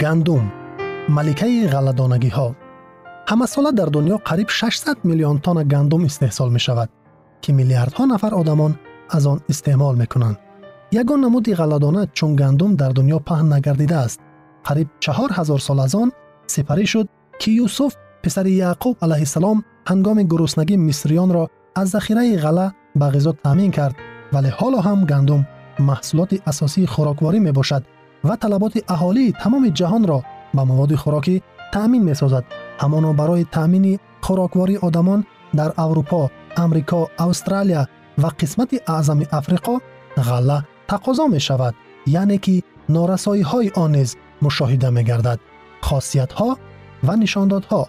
گندم ملکه غلدانگی ها همه ساله در دنیا قریب 600 میلیون تن گندم استحصال می شود که میلیاردها نفر آدمان از آن استعمال می کنند. یگان نمودی غلدانه چون گندم در دنیا پهن نگردیده است. قریب چهار هزار سال از آن سپری شد که یوسف پسر یعقوب علیه السلام هنگام گرسنگی مصریان را از ذخیره غله به غذا تامین کرد ولی حالا هم و طلبات اهالی تمام جهان را به مواد خوراکی تأمین می سازد. همانا برای تأمین خوراکواری آدمان در اروپا، امریکا، استرالیا و قسمت اعظم افریقا غله تقاضا می شود. یعنی که نارسایی های آن نیز مشاهده می گردد. خاصیت ها و نشاندادها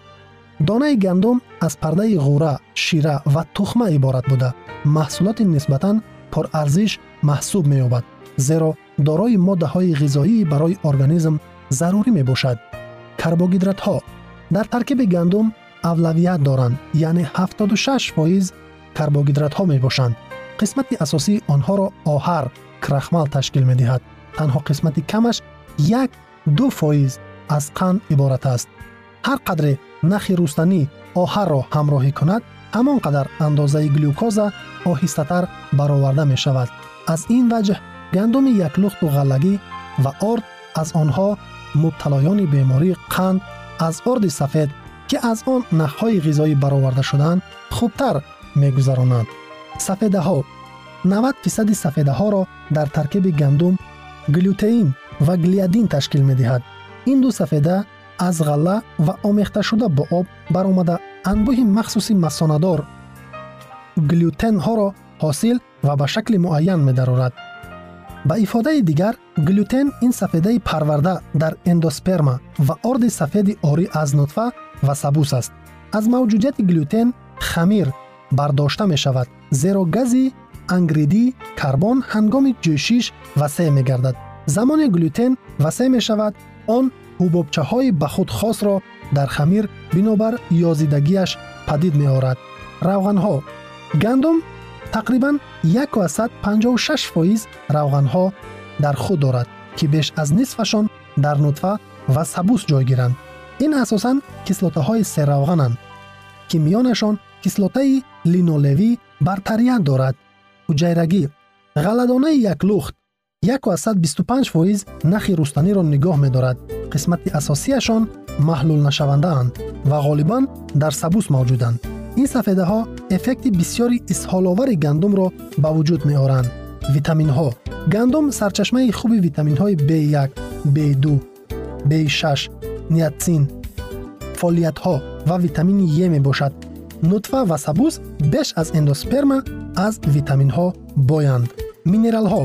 دانه گندم از پرده غوره، شیره و تخمه عبارت بوده. محصولات نسبتاً پر ارزش محسوب می یابد. زیرا دارای ماده های غذایی برای ارگانیسم ضروری می باشد. کربوهیدرات ها در ترکیب گندم اولویت دارند یعنی 76 فایز کربوهیدرات ها می باشند. قسمت اساسی آنها را آهر کرخمال تشکیل می دهد. تنها قسمت کمش یک دو فایز از قند عبارت است. هر قدر نخی روستنی آهر را همراهی کند همان قدر اندازه گلوکوز آهسته‌تر می گندم یک لخت و غلگی و آرد از آنها مبتلایان بیماری قند از ارد سفید که از آن نخهای غذایی برآورده شدند خوبتر میگذرانند. سفیده ها 90 فیصد سفیده ها را در ترکیب گندم گلوتئین و گلیادین تشکیل می دهد. این دو سفیده از غله و آمیخته شده با آب برآمده. انبوه مخصوصی مساندار گلوتن ها را ба ифодаи дигар глютен ин сафедаи парварда дар эндосперма ва орди сафеди орӣ аз нутфа ва сабус аст. Аз мавҷудияти глютен хамир бардошта мешавад зеро гази ангридӣ карбон ҳангоми ҷӯшиш васеъ мегардад. Замоне глютен васеъ мешавад он ҳубобчаҳои ба худ хосро дар хамир бинобар ёзидагиаш падид меорад. Равғанҳо. Гандум тақрибан 156 фоиз равғанҳо дар худ дорад ки беш аз нисфашон дар нутфа ва сабус ҷойгиранд ин асосан кислотаҳои серавғананд ки миёнашон кислотаи линолевӣ бартарият дорад. Ҳуҷайрагӣ ғаладонаи яклухт 125 фоиз нахи рустаниро нигоҳ медорад. Қисмати асосияшон маҳлулнашавандаанд ва ғолибан дар сабус мавҷуданд. Ин сафедаҳо эффекти бисёри исҳоловари гандумро ба вуҷуд меоранд. Витаминҳо. Гандум сарчашмаи хуби витаминҳои b1 b2 b6 ниатсин фолиятҳо ва витамини е мебошад. Нутфа ва сабуз беш аз эндосперма аз витаминҳо боянд. Минералҳо.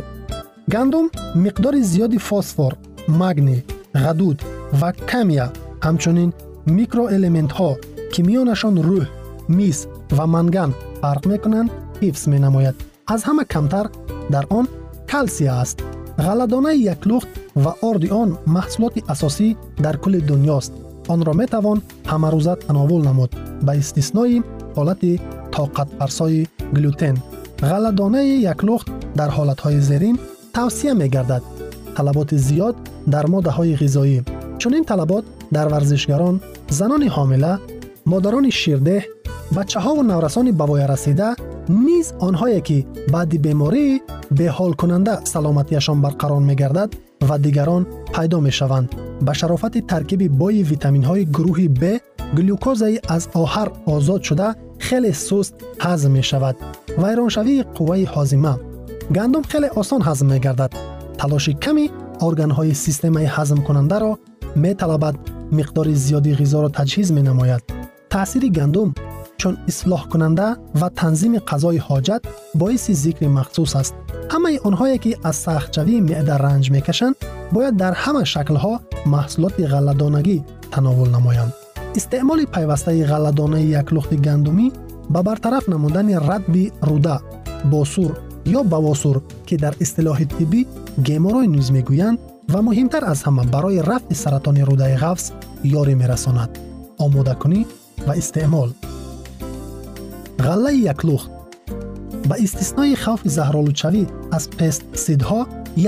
Гандум миқдори зиёди фосфор магний ғадуд ва камия ҳамчунин микроэлементҳо ки миёнашон рӯҳ میس و منگن فرق می‌کنند حفظ می نماید. از همه کمتر در آن کلسی است. غلدانه یک لخت و آرد آن محصولات اساسی در کل دنیاست. آن را می توان همه روزه تناول نمود به استثنای حالت طاقت فرسای گلوتن. غلدانه یک لخت در حالت های زیرین توصیه бачаҳову наврасони ба воя расида низ онҳое ки баъди беморӣ беҳолкунанда саломатиашон барқарор мегардад ва дигарон пайдо мешаванд. Ба шарофати таркиби бои витаминҳои гурӯҳи б глюкозаи аз оҳар озод шуда хеле суст ҳазм мешавад. Вайроншавии қувваи ҳозима. Гандум хеле осон ҳазм мегардад. Талоши ками органҳои системаи ҳазмкунандаро металабад миқдори зиёди ғизоро таҷҳиз менамояд. Таъсири гандум هضم می شود. ویرانشوی قوه هاضمه گندم خیلی آسان هضم می گردد. تلاش کمی ارگان های سیستم هضم کننده را می طلبد مقدار زیادی غذا را تجهیز می نماید. تأثیر گندم چون اصلاح کننده و تنظیم غذای حاجت باعث ذکر مخصوص است. همه آنهایی که از سختجوی معده رنج می‌کشند باید در همه شکلها محصولات غله‌دانگی تناول نمایند. استعمال پیوسته غله‌دانه ғаллаи яклухт ба истиснои хавфи заҳролудшавӣ аз пестсидҳо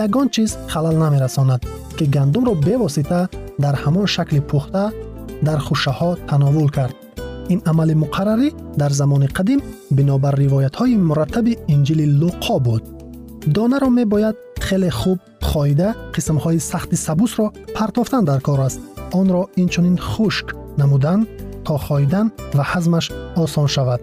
ягон чиз халал намерасонад ки гандумро бевосита дар ҳамон шакли пухта дар хушаҳо тановул кард. Ин амали муқаррарӣ дар замони қадим бинобар ривоятҳои мураттаби инҷили луқо буд. Донаро мебояд хеле хуб хоида қисмҳои сахти сабусро партофтан дар кор аст. Онро инчунин хушк намудан то хоидан ва ҳазмаш осон шавад.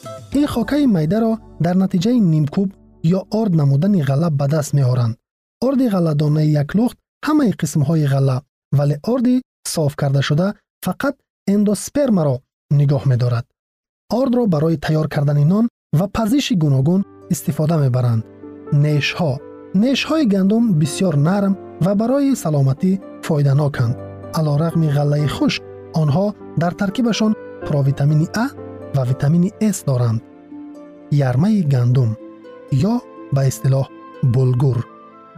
ин хокаи майдаро дар натиҷаи нимкӯб ё орд намудани ғала ба даст меоранд. Орди ғалладонаи яклухт ҳамаи қисмҳои ғалла вале орди соф кардашуда фақат эндоспермаро нигоҳ медорад. Ордро барои тайёр кардани нон ва пазиши гуногун истифода мебаранд. Нешҳо. Нешҳои гандум бисёр нарм ва барои саломатӣ фоиданоканд. Алорағми ғаллаи хушк онҳо дар таркибашон провитамини а و ویتامین S دارند. یرمه گندم یا به اصطلاح بلگور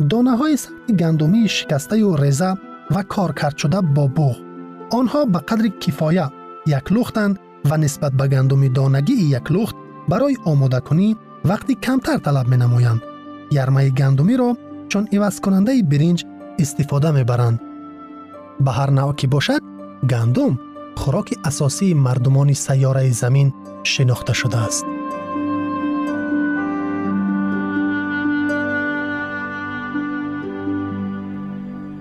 دانه های سخت گندمی شکسته و رزه و کارکرد شده با بوغ آنها به قدر کفایه یک لختند و نسبت به گندم دانگی یک لخت برای آماده کنی وقتی کمتر طلب می نمویند. یرمه گندمی را چون ایوز کننده برنج استفاده می برند. به هر نوع که باشد گندم خوراک اساسی مردمان سیاره زمین شناخته شده است.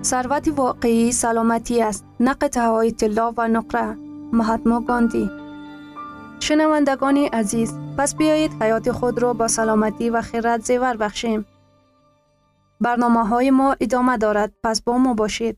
ثروت واقعی سلامتی است. نه های طلا و نقره. مهاتما گاندی. شنوندگان عزیز پس بیایید حیات خود را با سلامتی و خیرت زیور بخشیم. برنامه های ما ادامه دارد. پس با ما باشید.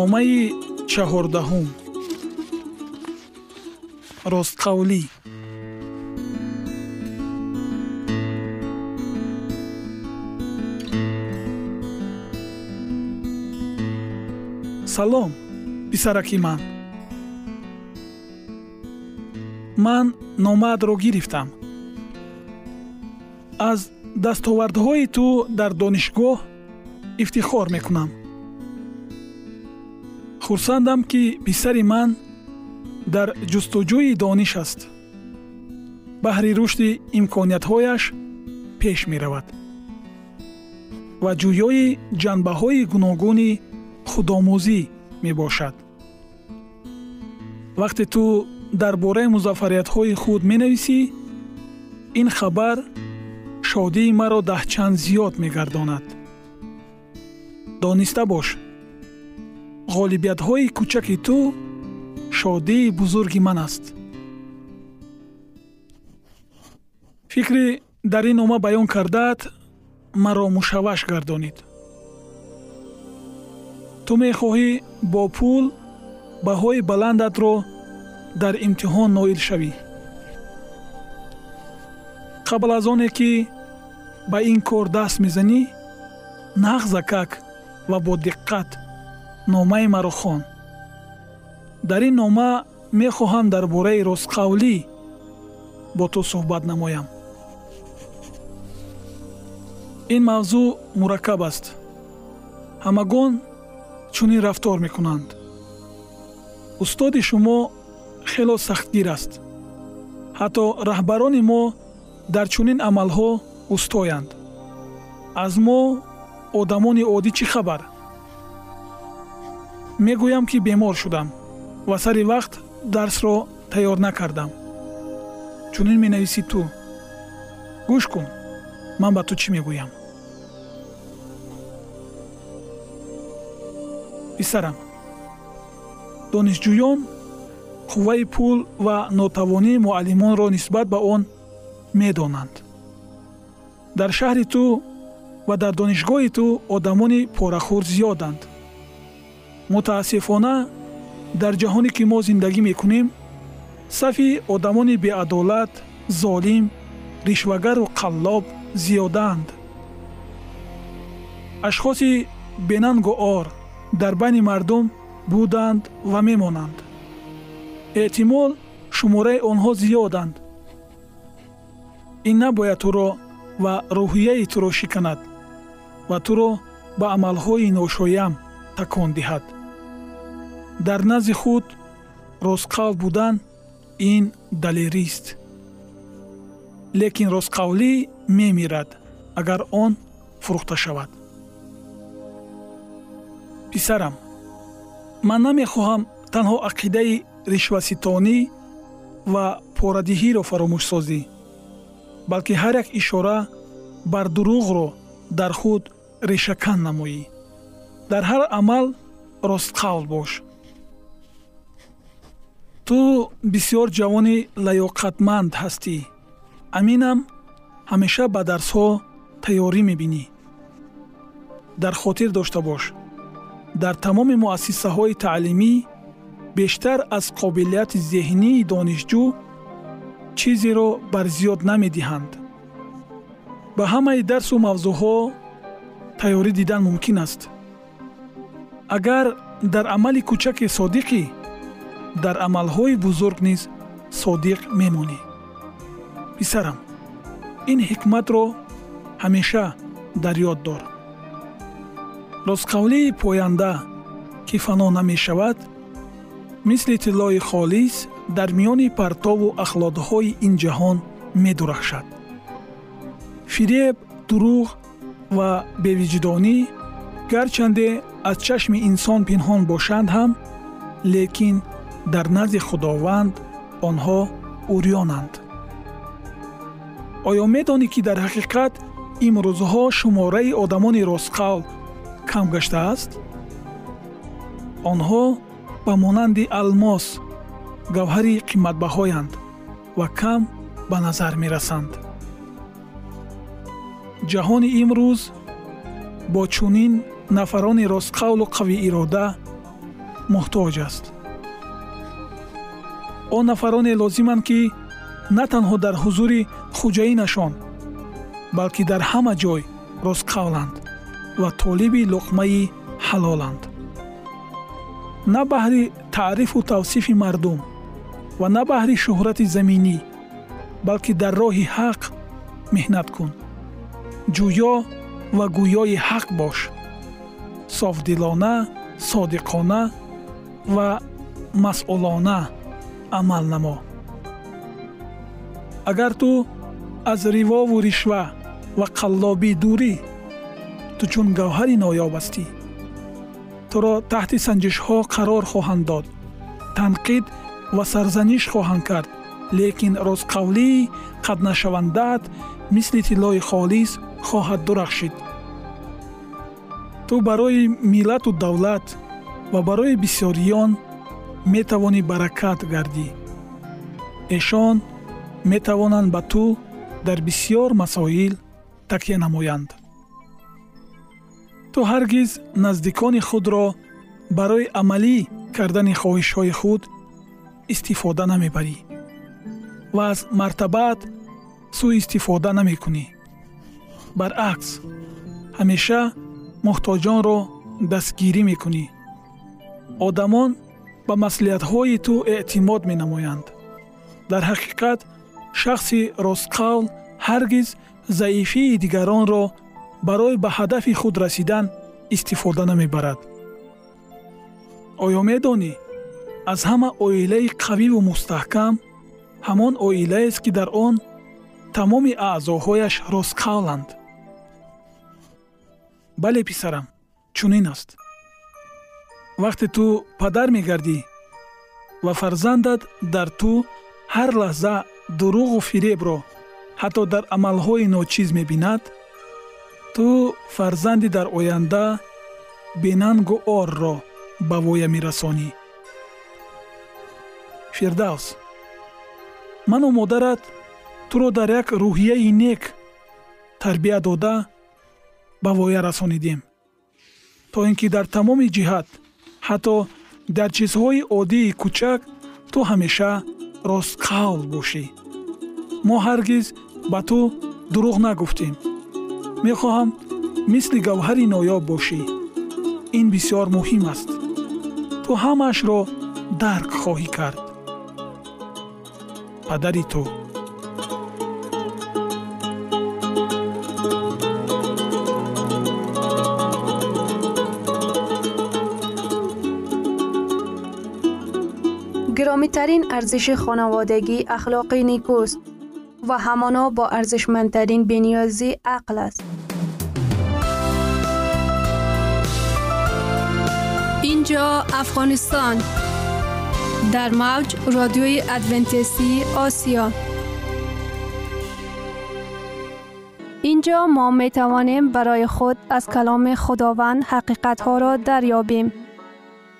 номаи чаҳордаҳум. Ростқавлӣ. Салом писараки ман. Ман номаатро гирифтам. Аз дастовардҳои ту дар донишгоҳ ифтихор мекунам хурсандам ки писари ман дар ҷустуҷӯи дониш аст. Баҳри рушди имкониятҳояш пеш меравад. Ва ҷӯёи ҷанбаҳои гуногуни худомӯзӣ мебошад. Вақте ту дар бораи музаффариятҳои худ менависӣ ин хабар шодии маро даҳчанд зиёд мегардонад. Дониста бош ғолибиятҳои кӯчаки ту шодии бузурги ман аст. Фикри дар ин нома баён кардаат маро мушавваш гардонид. Ту мехоҳӣ бо пул баҳои баландатро дар имтиҳон ноил шавӣ. Қабл аз оне ки ба ин кор даст мезанӣ нағзакак ва бо диққат номаи маро хон. Дар ин нома мехоҳам дар бораи ростқавлӣ бо ту суҳбат намоям. Ин мавзӯъ мураккаб аст. Ҳамагон чунин рафтор мекунанд. Устоди шумо хело сахтгир аст. Ҳатто раҳбарони мо дар чунин амалҳо устоянд. Аз мо одамони оддӣ чӣ хабар мегӯям ки бемор шудам ва сари вақт дарсро тайёр накардам. Чунин менависӣ ту. Гӯш кун ман ба ту чӣ мегӯям? Писарам. Донишҷӯён қувваи пул ва нотавонии муаллимонро нисбат ба он медонанд. Дар шаҳри ту ва дар донишгоҳи ту одамони порахӯр зиёданд мутаассифона дар ҷаҳоне ки мо зиндагӣ мекунем сафи одамони беадолат золим ришвагару қаллоб зиёдаанд. Ашхоси бенангу ор дар байни мардум буданд ва мемонанд. Эҳтимол шумораи онҳо зиёданд. Ин набояд туро ва рӯҳияи туро шиканад ва туро ба амалҳои ношоям такон диҳад дар назди худ ростқавл будан ин далерист. Лекин ростқавлӣ мемирад агар он фурӯхта шавад. Писарам ман намехоҳам танҳо ақидаи ришваситонӣ ва порадиҳиро фаромӯшсозӣ балки ҳар як ишора бар дурӯғро дар худ решакан намоӣ. Дар ҳар амал ростқавл бош ту бисьёр ҷавони лаёқатманд ҳастӣ. Аминам ҳамеша ба дарсҳо тайёрӣ мебинӣ. Дар хотир дошта бош. Дар тамоми муассисаҳои таълимӣ бештар аз қобилияти зеҳнии донишҷӯ чизеро барзиёд намедиҳанд. Ба ҳамаи дарсу мавзӯъҳо тайёрӣ дидан мумкин аст. Агар дар амали кӯчаке содиқӣ дар амалҳои бузург низ содиқ мемонӣ. Писарам ин ҳикматро ҳамеша дар ёд дор. Ростқавлии поянда ки фано намешавад мисли тиллои холис дар миёни партову ахлодҳои ин ҷаҳон медурахшад. Фиреб дурӯғ ва бевиҷдонӣ гарчанде аз чашми инсон пинҳон бошанд ҳам лекин дар назди худованд онҳо урёнанд. Оё медонӣ ки дар ҳақиқат имрӯзҳо шумораи одамони ростқавл кам гаштааст? Онҳо ба монанди алмос гавҳари қиматбаҳоянд ва кам ба назар мерасанд. Ҷаҳони имрӯз бо чунин нафарони ростқавлу қавиирода муҳтоҷ аст он нафароне лозиманд ки на танҳо дар ҳузури хуҷаинашон балки дар ҳама ҷой ростқавланд ва толиби луқмаи ҳалоланд. На баҳри таърифу тавсифи мардум ва на баҳри шӯҳрати заминӣ балки дар роҳи ҳақ меҳнат кун. Ҷӯё ва гӯёи ҳақ бош софдилона содиқона ва масъулона амал намо агар ту аз ривову ришва ва қаллобӣ дурӣ ту чун гавҳари ноёб ҳастӣ. Туро таҳти санҷишҳо қарор хоҳанд дод танқид ва сарзаниш хоҳанд кард. Лекин ростқавлии қатнашавандаат мисли тиллои холис хоҳад дурахшид. Ту барои миллату давлат ва барои бисёриён метавонӣ баракат гардӣ. Эшон метавонанд ба ту дар бисьёр масоил такя намоянд. Ту ҳаргиз наздикони худро барои амалӣ кардани хоҳишҳои худ истифода намебарӣ ва аз мартабаат сӯистифода намекунӣ. Баръакс ҳамеша муҳтоҷонро дастгирӣ мекунӣ. Одамон ба маслиҳатҳои ту эътимод менамоянд. Дар ҳақиқат шахси ростқавл ҳаргиз заифии дигаронро барои ба ҳадафи худ расидан истифода намебарад. Оё медонӣ аз ҳама оилаи қавиву мустаҳкам ҳамон оилаест ки дар он тамоми аъзоҳояш ростқавланд бале писарам чунин аст вақте ту падар мегардӣ ва фарзандат дар ту ҳар лаҳза дурӯғу фиребро ҳатто дар амалҳои ночиз мебинад ту фарзанди дар оянда бенангу орро ба воя мерасонӣ. Фирдавс ману модарат туро дар як рӯҳияи нек тарбия дода ба воя расонидем то ин ки дар тамоми ҷиҳат ҳатто дар чизҳои оддии кӯчак ту ҳамеша ростқавл бошӣ. Мо ҳаргиз ба ту дурӯғ нагуфтем. Мехоҳам мисли гавҳари ноёб бошӣ. Ин бисьёр муҳим аст. Ту ҳамаашро дарк хоҳӣ кард. Падари ту گرامیترین ارزش خانوادگی اخلاقی نیکوست و همانا با ارزشمندترین بنیازی عقل است. اینجا افغانستان در موج رادیوی ادونتیستی آسیا اینجا ما می توانیم برای خود از کلام خداوند حقیقت ها را دریابیم.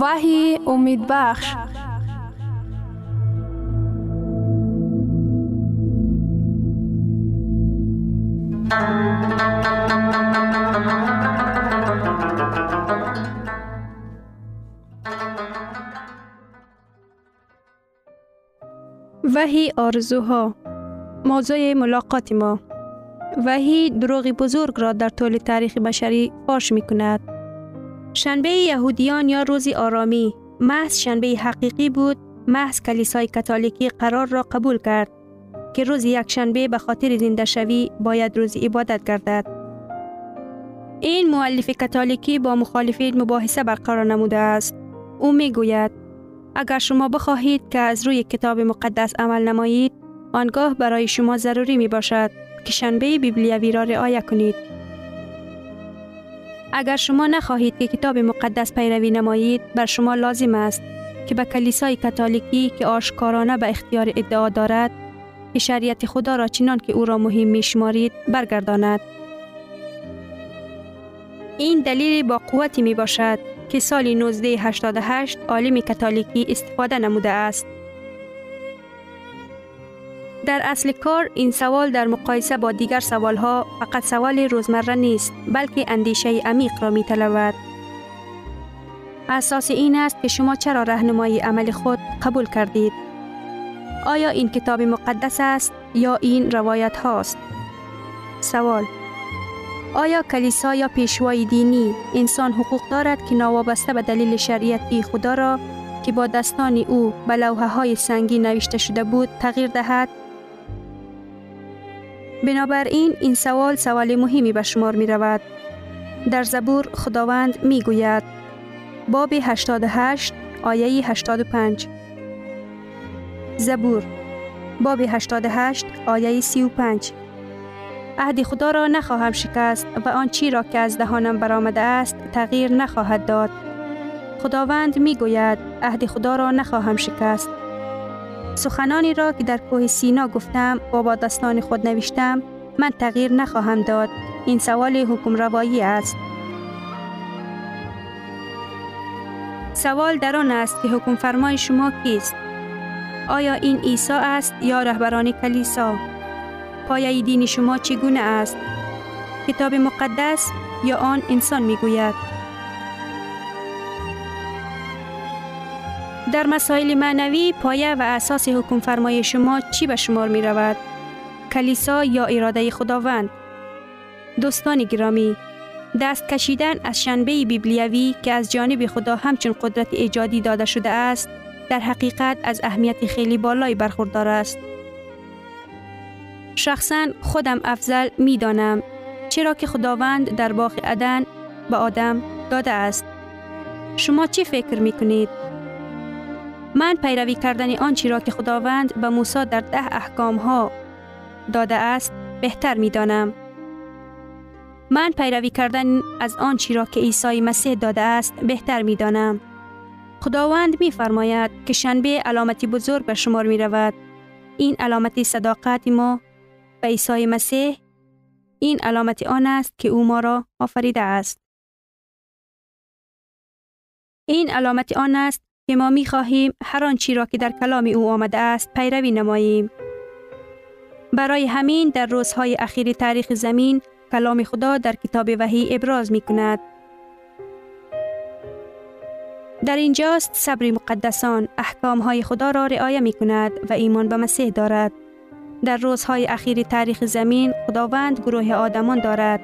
وحی امید بخش. وحی آرزوها. موضوع ملاقات ما. وحی دروغ بزرگ را در طول تاریخ بشری فاش می کند. شنبه یهودیان یا روزی آرامی محض شنبه حقیقی بود محض کلیسای کاتولیکی قرار را قبول کرد که روز یک شنبه به خاطر زنده شوی باید روز عبادت گردد. این مؤلف کاتولیکی با مخالفین مباحثه برقرار نموده است. او می گوید اگر شما بخواهید که از روی کتاب مقدس عمل نمایید آنگاه برای شما ضروری می باشد که شنبه بیبلیوی را رعایت کنید. اگر شما نخواهید که کتاب مقدس پیروی نمایید بر شما لازم است که به کلیسای کاتولیکی که آشکارانه به اختیار ادعا دارد که شریعت خدا را چنان که او را مهم می شمارید برگرداند. این دلیل با قوتی می باشد که سال 1988 عالم کاتولیکی استفاده نموده است. در اصل کار این سوال در مقایسه با دیگر ها فقط سوال روزمره نیست بلکه اندیشه عمیق را می طلبد. اساس این است که شما چرا رهنمایی عمل خود قبول کردید. آیا این کتاب مقدس است یا این روایت هاست؟ سوال آیا کلیسا یا پیشوای دینی انسان حقوق دارد که نوابسته به دلیل شریعتی خدا را که با دستان او به لوحه های سنگی نوشته شده بود تغییر دهد؟ بنابراین این سوال سوال مهمی به شمار می رود. در زبور خداوند می گوید باب 88 آیه 85 زبور باب 88 آیه 35 عهد خدا را نخواهم شکست و آن چی را که از دهانم برآمده است تغییر نخواهد داد. خداوند می گوید عهد خدا را نخواهم شکست. سخنانی را که در کوه سینا گفتم و با دستان خود نوشتم من تغییر نخواهم داد. این سوال حکم روایی است. سوال در آن است که حکم فرمای شما کیست؟ آیا این عیسی است یا رهبران کلیسا؟ پایه دین شما چگونه است؟ کتاب مقدس یا آن انسان می در مسائل معنوی پایه و اساس حکم فرمای شما چی به شمار می رود؟ کلیسا یا اراده خداوند؟ دوستان گرامی، دست کشیدن از شنبه بیبلیوی که از جانب خدا همچون قدرت ایجادی داده شده است، در حقیقت از اهمیت خیلی بالایی برخوردار است. شخصا خودم افضل می دانم چرا که خداوند در باغ عدن به آدم داده است. شما چی فکر می کنید؟ من پیروی کردن آنچه را که خداوند به موسی در ده احکام ها داده است بهتر می دانم. من پیروی کردن از آنچه را که عیسی مسیح داده است بهتر می دانم. خداوند می فرماید که شنبه علامتی بزرگ به شمار می رود. این علامت صداقت ما به عیسی مسیح این علامت آن است که او ما را آفریده است. این علامت آن است که ما می خواهیم هر آنچی را که در کلام او آمده است پیروی نماییم. برای همین در روزهای اخیر تاریخ زمین کلام خدا در کتاب وحی ابراز می کند. در اینجاست صبر مقدسان احکام های خدا را رعایه می کند و ایمان به مسیح دارد. در روزهای اخیر تاریخ زمین خداوند گروه آدمان دارد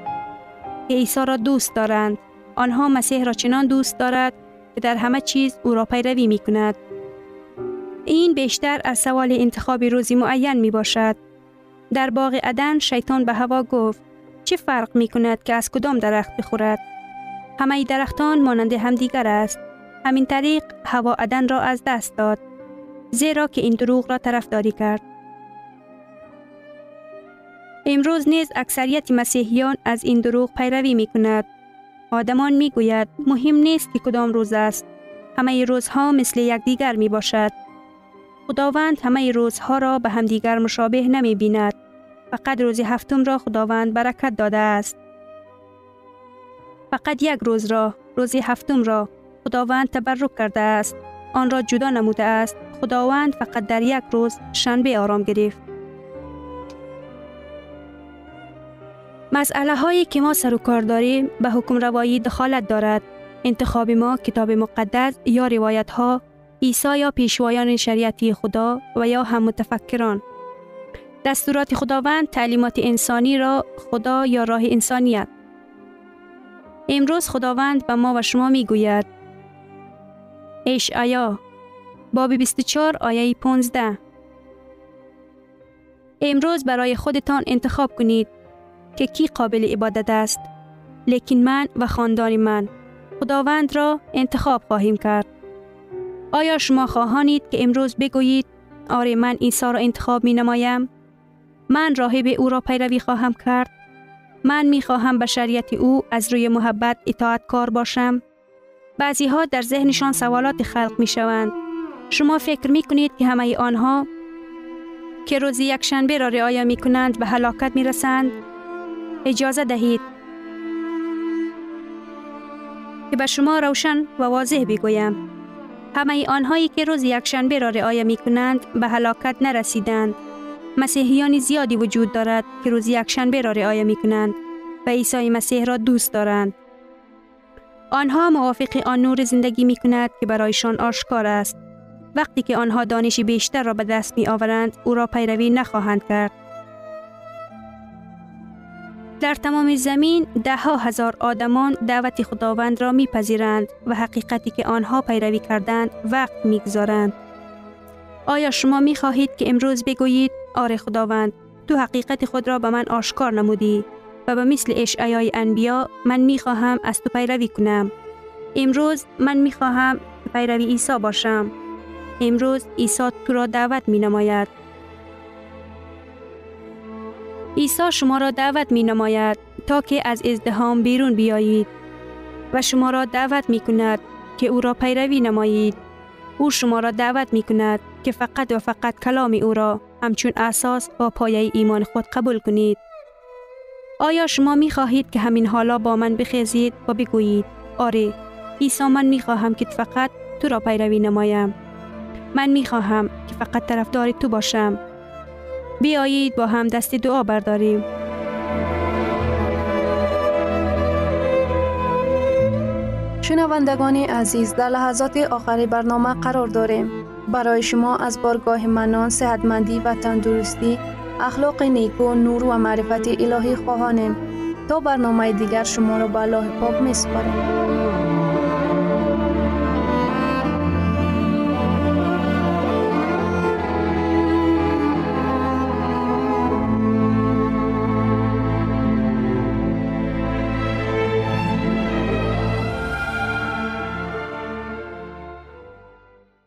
که عیسی را دوست دارند. آنها مسیح را چنان دوست دارد که در همه چیز او را پیروی می کند. این بیشتر از سوال انتخاب روزی معین می باشد. در باغ عدن شیطان به هوا گفت چه فرق می کند که از کدام درخت بخورد؟ همه درختان مانند همدیگر است. همین طریق هوا عدن را از دست داد. زیرا که این دروغ را طرفداری کرد. امروز نیز اکثریت مسیحیان از این دروغ پیروی می کند. آدمان می گوید مهم نیست که کدام روز است. همه روزها مثل یکدیگر می باشد. خداوند همه روزها را به همدیگر مشابه نمی بیند. فقط روز هفتم را خداوند برکت داده است. فقط یک روز را، روز هفتم را خداوند تبرک کرده است. آن را جدا نموده است. خداوند فقط در یک روز شنبه آرام گرفت. مسئله هایی که ما سر و کار داریم به حکم روایی دخالت دارد. انتخاب ما کتاب مقدس یا روایت ها عیسی یا پیشوایان شریعتی خدا و یا هم متفکران. دستورات خداوند تعلیمات انسانی را خدا یا راه انسانیت. امروز خداوند به ما و شما می گوید اشعیا باب 24 آیه 15 امروز برای خودتان انتخاب کنید که کی قابل عبادت است. لیکن من و خاندان من خداوند را انتخاب خواهیم کرد. آیا شما خواهانید که امروز بگویید آره من عیسی را انتخاب می نمایم من راهب او را پیروی خواهم کرد. من می خواهم به شریعت او از روی محبت اطاعت کار باشم. بعضی ها در ذهنشان سوالات خلق می شوند شما فکر می کنید که همه آنها که روز یک شنبه را رعایت می کنند به هلاکت می رسند اجازه دهید که به شما روشن و واضح بگویم. همه آنهایی که روز یکشنبه را رعایت می کنند به هلاکت نرسیدند. مسیحیان زیادی وجود دارد که روز یکشنبه را رعایت می کنند و عیسی مسیح را دوست دارند. آنها موافق آن نور زندگی می کند که برایشان آشکار است. وقتی که آنها دانش بیشتر را به دست می آورند او را پیروی نخواهند کرد. در تمام زمین ده ها هزار آدمان دعوت خداوند را میپذیرند و حقیقتی که آنها پیروی کردند وقت می‌گذارند. آیا شما می خواهید که امروز بگویید آره خداوند تو حقیقت خود را به من آشکار نمودی و به مثل اشعیای انبیا من می خواهم از تو پیروی کنم. امروز من می خواهم پیروی عیسی باشم. امروز عیسی تو را دعوت می نماید. عیسی شما را دعوت می نماید تا که از ازدهام بیرون بیایید و شما را دعوت می کند که او را پیروی نمایید. او شما را دعوت می کند که فقط و فقط کلام او را همچون اساس و پایه ایمان خود قبول کنید. آیا شما می خواهید که همین حالا با من بخیزید و بگویید آره عیسی من می خواهم که فقط تو را پیروی نمایم. من می خواهم که فقط طرفدار تو باشم بیایید با هم دست دعا برداریم. شنوندگان عزیز در لحظات آخری برنامه قرار داریم. برای شما از بارگاه منان، صحتمندی و تندرستی، اخلاق نیکو، نور و معرفت الهی خواهانیم. تا برنامه دیگر شما را به الله پاک می سپاریم.